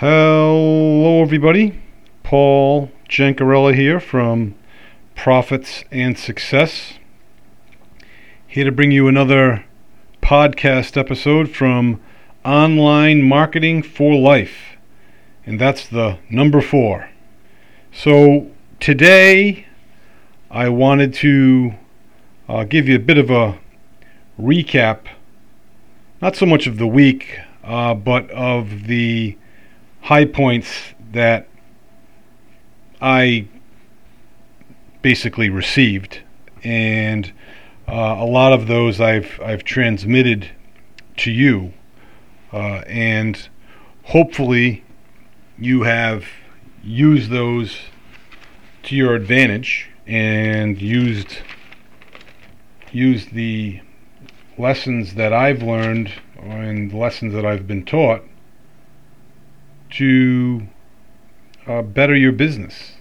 Hello, everybody. Paul Jancarella here from Profits and Success. Here to bring you another podcast episode from Online Marketing for Life. And that's the number four. So, today I wanted to uh, give you a bit of a recap, not so much of the week, uh, but of the high points that I basically received, and uh, a lot of those I've I've transmitted to you, uh, and hopefully you have used those to your advantage and used used the lessons that I've learned and the lessons that I've been taught to uh, better your business.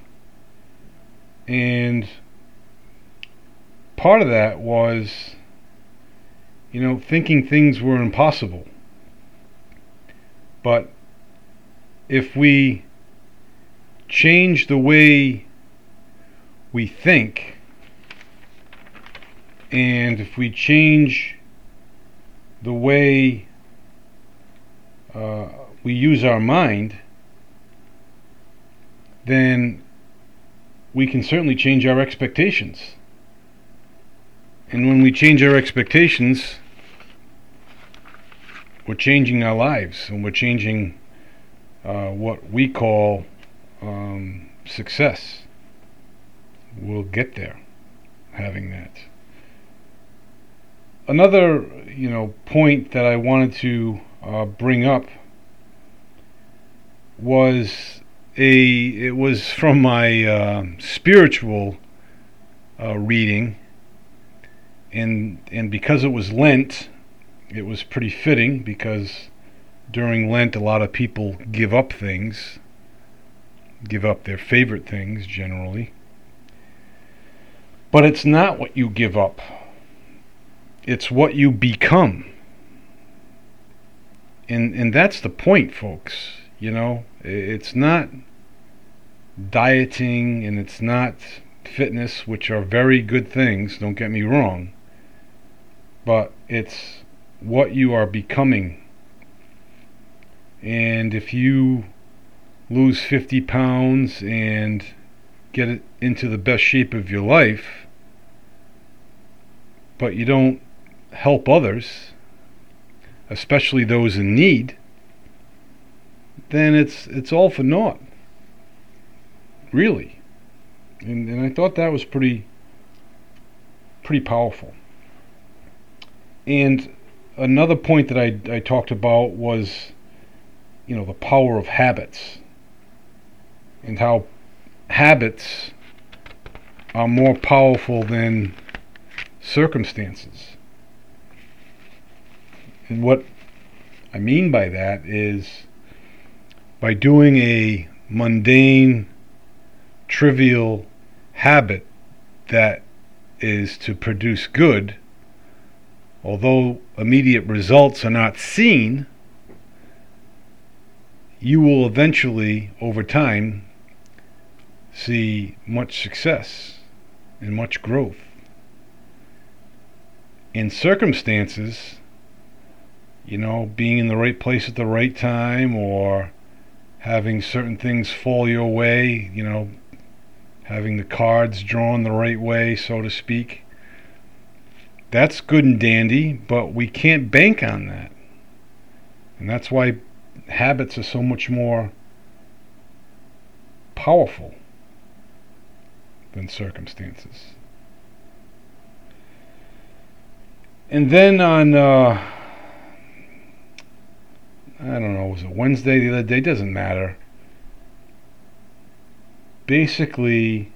And part of that was, you know, thinking things were impossible. But if we change the way we think, and if we change the way uh, we use our mind, then we can certainly change our expectations. And when we change our expectations, we're changing our lives and we're changing uh, what we call um, success. We'll get there having that. Another, you know, point that I wanted to uh, bring up was a it was from my uh, spiritual uh, reading, and and because it was Lent, it was pretty fitting because during Lent a lot of people give up things, give up their favorite things generally. But it's not what you give up it's what you become. And and that's the point, folks. You know, it's not dieting and it's not fitness, which are very good things, don't get me wrong. But it's what you are becoming. And if you lose 50 pounds and get it into the best shape of your life, but you don't help others, especially those in need, then it's it's all for naught. Really. And and I thought that was pretty pretty powerful. And another point that I, I talked about was you know the power of habits and how habits are more powerful than circumstances. And what I mean by that is by doing a mundane, trivial habit that is to produce good, although immediate results are not seen, you will eventually, over time, see much success and much growth. In circumstances you know, being in the right place at the right time or having certain things fall your way, you know, having the cards drawn the right way, so to speak. That's good and dandy, but we can't bank on that. And that's why habits are so much more powerful than circumstances. And then on uh, I don't know, was it Wednesday the other day? Doesn't matter. Basically,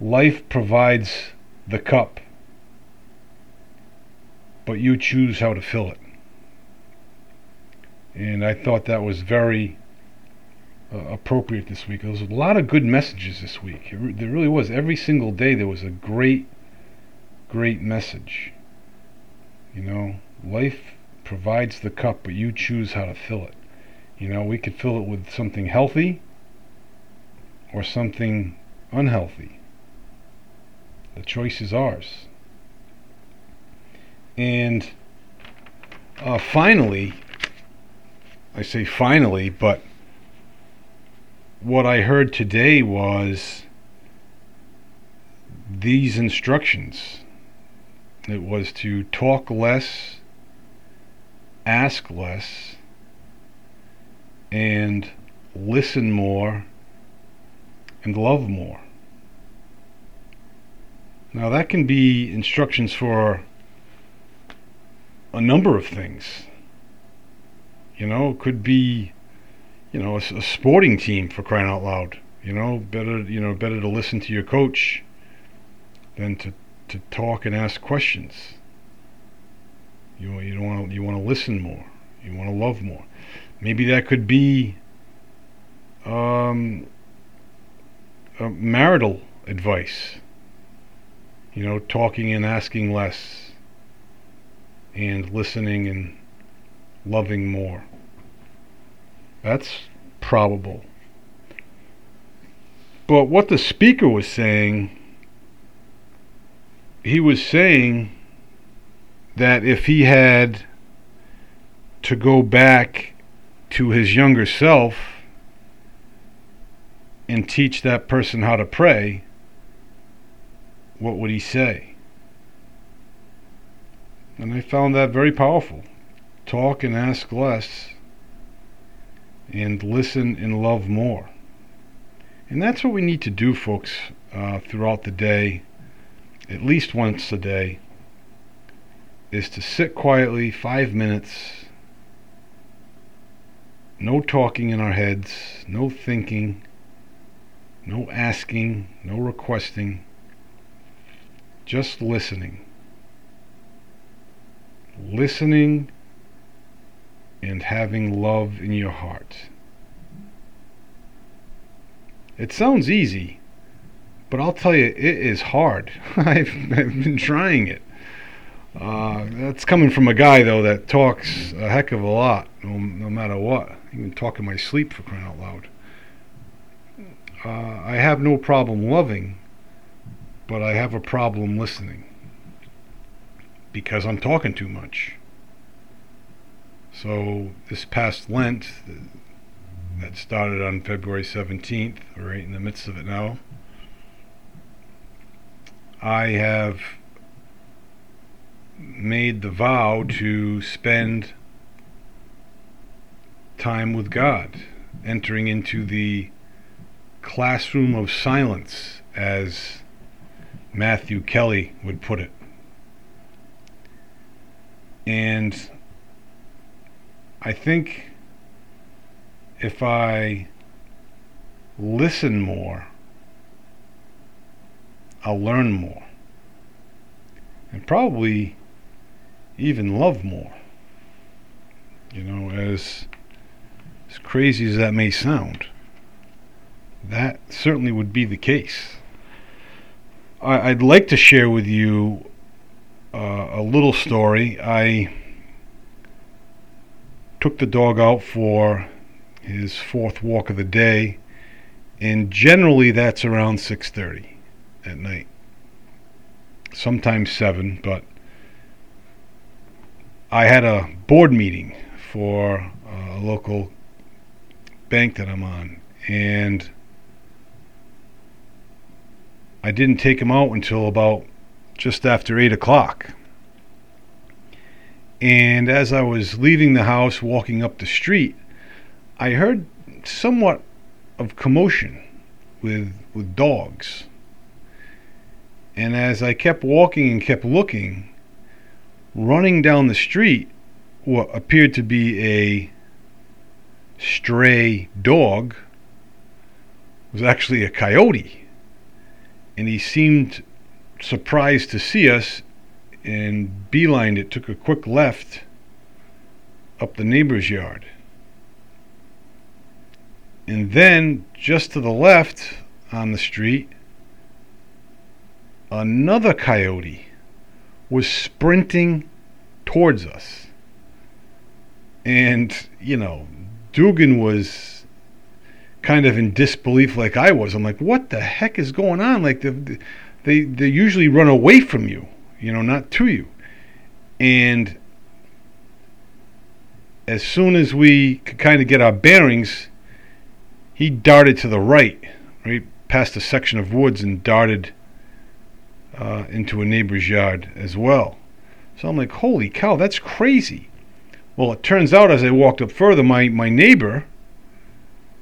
life provides the cup, but you choose how to fill it. And I thought that was very uh, appropriate this week. There was a lot of good messages this week. Re- there really was. Every single day there was a great, great message. You know, life provides the cup, but you choose how to fill it. You know, we could fill it with something healthy or something unhealthy. The choice is ours. And uh, finally, I say finally, but what I heard today was these instructions. It was to talk less, ask less, and listen more and love more. Now, that can be instructions for a number of things. You know, it could be, you know, a, a, sporting team for crying out loud. You know, better, you know, better to listen to your coach than to, to talk and ask questions. You you want you want to listen more. You want to love more. Maybe that could be um, marital advice. You know, talking and asking less, and listening and loving more. That's probable. But what the speaker was saying, he was saying that if he had to go back to his younger self and teach that person how to pray, what would he say? And I found that very powerful. Talk and ask less, and listen and love more. And that's what we need to do, folks, uh, throughout the day, at least once a day, is to sit quietly five minutes. No talking in our heads, no thinking, no asking, no requesting, just listening. Listening and having love in your heart. It sounds easy, but I'll tell you, it is hard. I've, I've been trying it. Uh, that's coming from a guy, though, that talks a heck of a lot, no, no matter what. Even talk in my sleep for crying out loud. Uh, I have no problem loving, but I have a problem listening because I'm talking too much. So this past Lent, that started on February 17th, right in the midst of it now. I have made the vow to spend time with God, entering into the classroom of silence, as Matthew Kelly would put it. And I think if I listen more, I'll learn more. And probably even love more. You know, as as crazy as that may sound, that certainly would be the case. I, would like to share with you uh, a little story. I took the dog out for his fourth walk of the day, and generally that's around 6:30 at night. Sometimes 7, but I had a board meeting for a local bank that I'm on, and I didn't take him out until about just after 8 o'clock. And as I was leaving the house, walking up the street, I heard somewhat of commotion with with dogs. And as I kept walking and kept looking, running down the street, what appeared to be a stray dog was actually a coyote. And he seemed surprised to see us and beelined it, took a quick left up the neighbor's yard. And then, just to the left on the street, another coyote was sprinting towards us. And, you know, Dugan was kind of in disbelief like I was. I'm like, what the heck is going on? Like the, they they usually run away from you, you know, not to you. And as soon as we could kind of get our bearings, he darted to the right, right past a section of woods, and darted uh, into a neighbor's yard as well. So I'm like, holy cow, that's crazy. Well, it turns out as I walked up further, my, my neighbor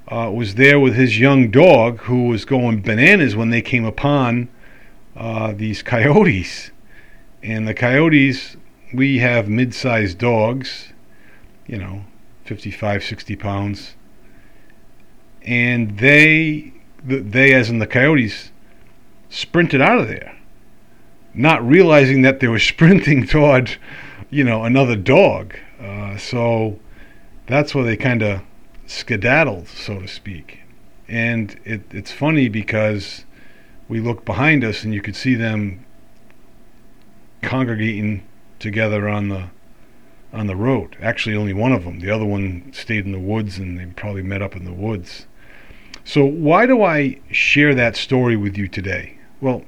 uh, was there with his young dog who was going bananas when they came upon uh, these coyotes. And the coyotes, we have mid sized dogs, you know, 55, 60 pounds. And they, they as in the coyotes, sprinted out of there, not realizing that they were sprinting toward, you know, another dog. Uh, so that's where they kind of skedaddled, so to speak. And it, it's funny because we look behind us and you could see them congregating together on the on the road. Actually, only one of them. The other one stayed in the woods, and they probably met up in the woods. So, why do I share that story with you today? Well,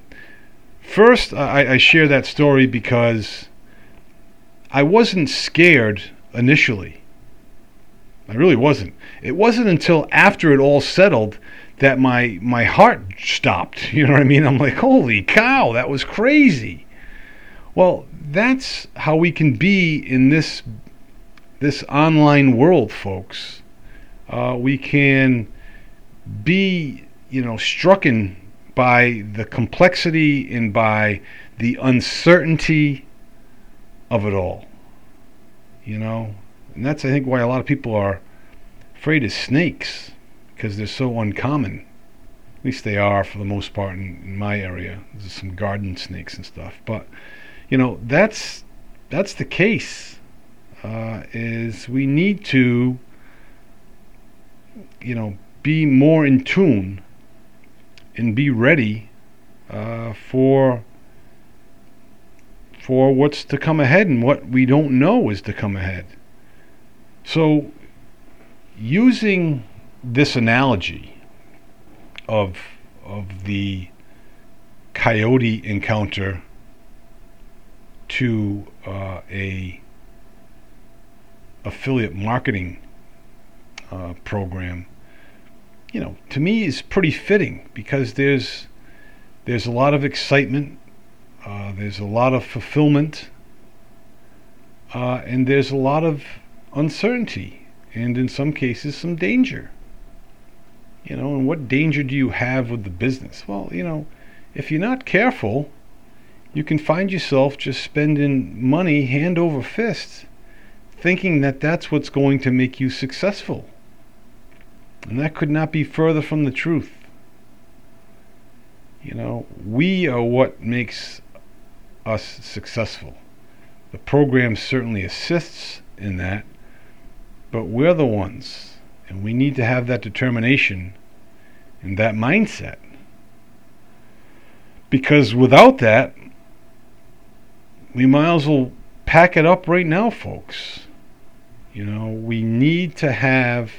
first, I, I share that story because I wasn't scared initially. I really wasn't. It wasn't until after it all settled that my my heart stopped. You know what I mean? I'm like, holy cow, that was crazy. Well, that's how we can be in this this online world, folks. Uh, we can be, you know, strucken by the complexity and by the uncertainty of it all. You know, and that's I think why a lot of people are afraid of snakes because they're so uncommon. At least they are for the most part in, in my area. There's some garden snakes and stuff, but you know that's that's the case. Uh, is we need to you know be more in tune and be ready uh, for for what's to come ahead and what we don't know is to come ahead. So, using this analogy of of the coyote encounter to uh, a affiliate marketing uh, program, you know, to me is pretty fitting because there's there's a lot of excitement uh, there's a lot of fulfillment, uh, and there's a lot of uncertainty, and in some cases, some danger. You know, and what danger do you have with the business? Well, you know, if you're not careful, you can find yourself just spending money hand over fist, thinking that that's what's going to make you successful. And that could not be further from the truth. You know, we are what makes us successful. The program certainly assists in that, but we're the ones, and we need to have that determination and that mindset. Because without that, we might as well pack it up right now, folks. You know, we need to have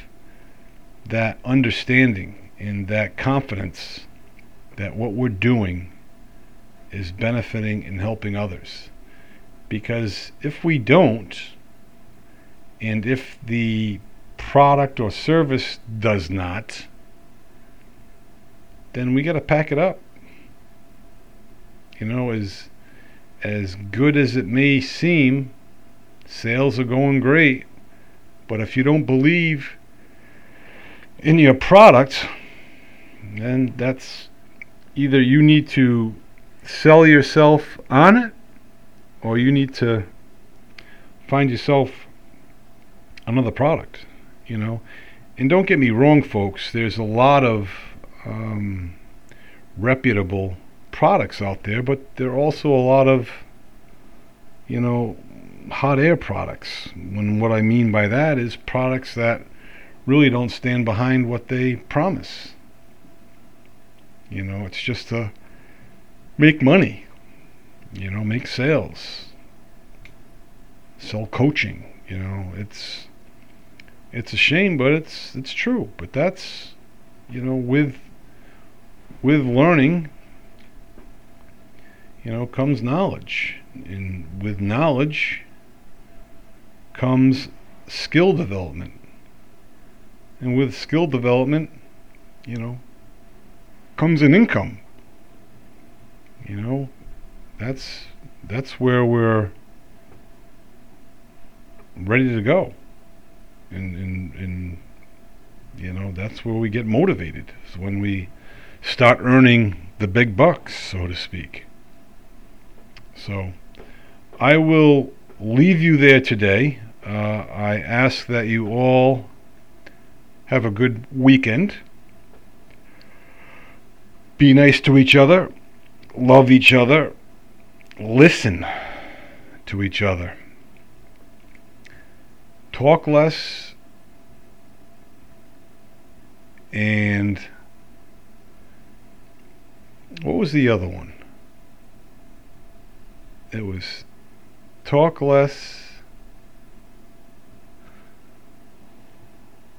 that understanding and that confidence that what we're doing is benefiting and helping others. Because if we don't, and if the product or service does not, then we got to pack it up. You know, as as good as it may seem, sales are going great, but if you don't believe in your product, then that's either you need to sell yourself on it or you need to find yourself another product, you know. And don't get me wrong, folks, there's a lot of um, reputable products out there, but there are also a lot of, you know, hot air products. When what I mean by that is products that really don't stand behind what they promise. You know, it's just to make money, you know, make sales, sell coaching, you know, it's it's a shame, but it's it's true. But that's you know with with learning, you know, comes knowledge, and with knowledge comes skill development, and with skill development, you know, comes an income. You know, that's that's where we're ready to go. And, and, and you know, that's where we get motivated. Is when we start earning the big bucks, so to speak. So I will leave you there today. Uh, I ask that you all have a good weekend. Be nice to each other. Love each other. Listen to each other. Talk less and what was the other one? It was talk less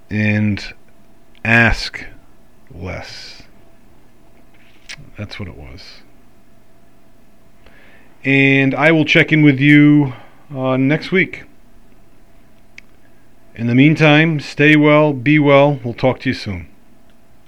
and ask less. That's what it was. And I will check in with you uh, next week. In the meantime, stay well, be well. We'll talk to you soon.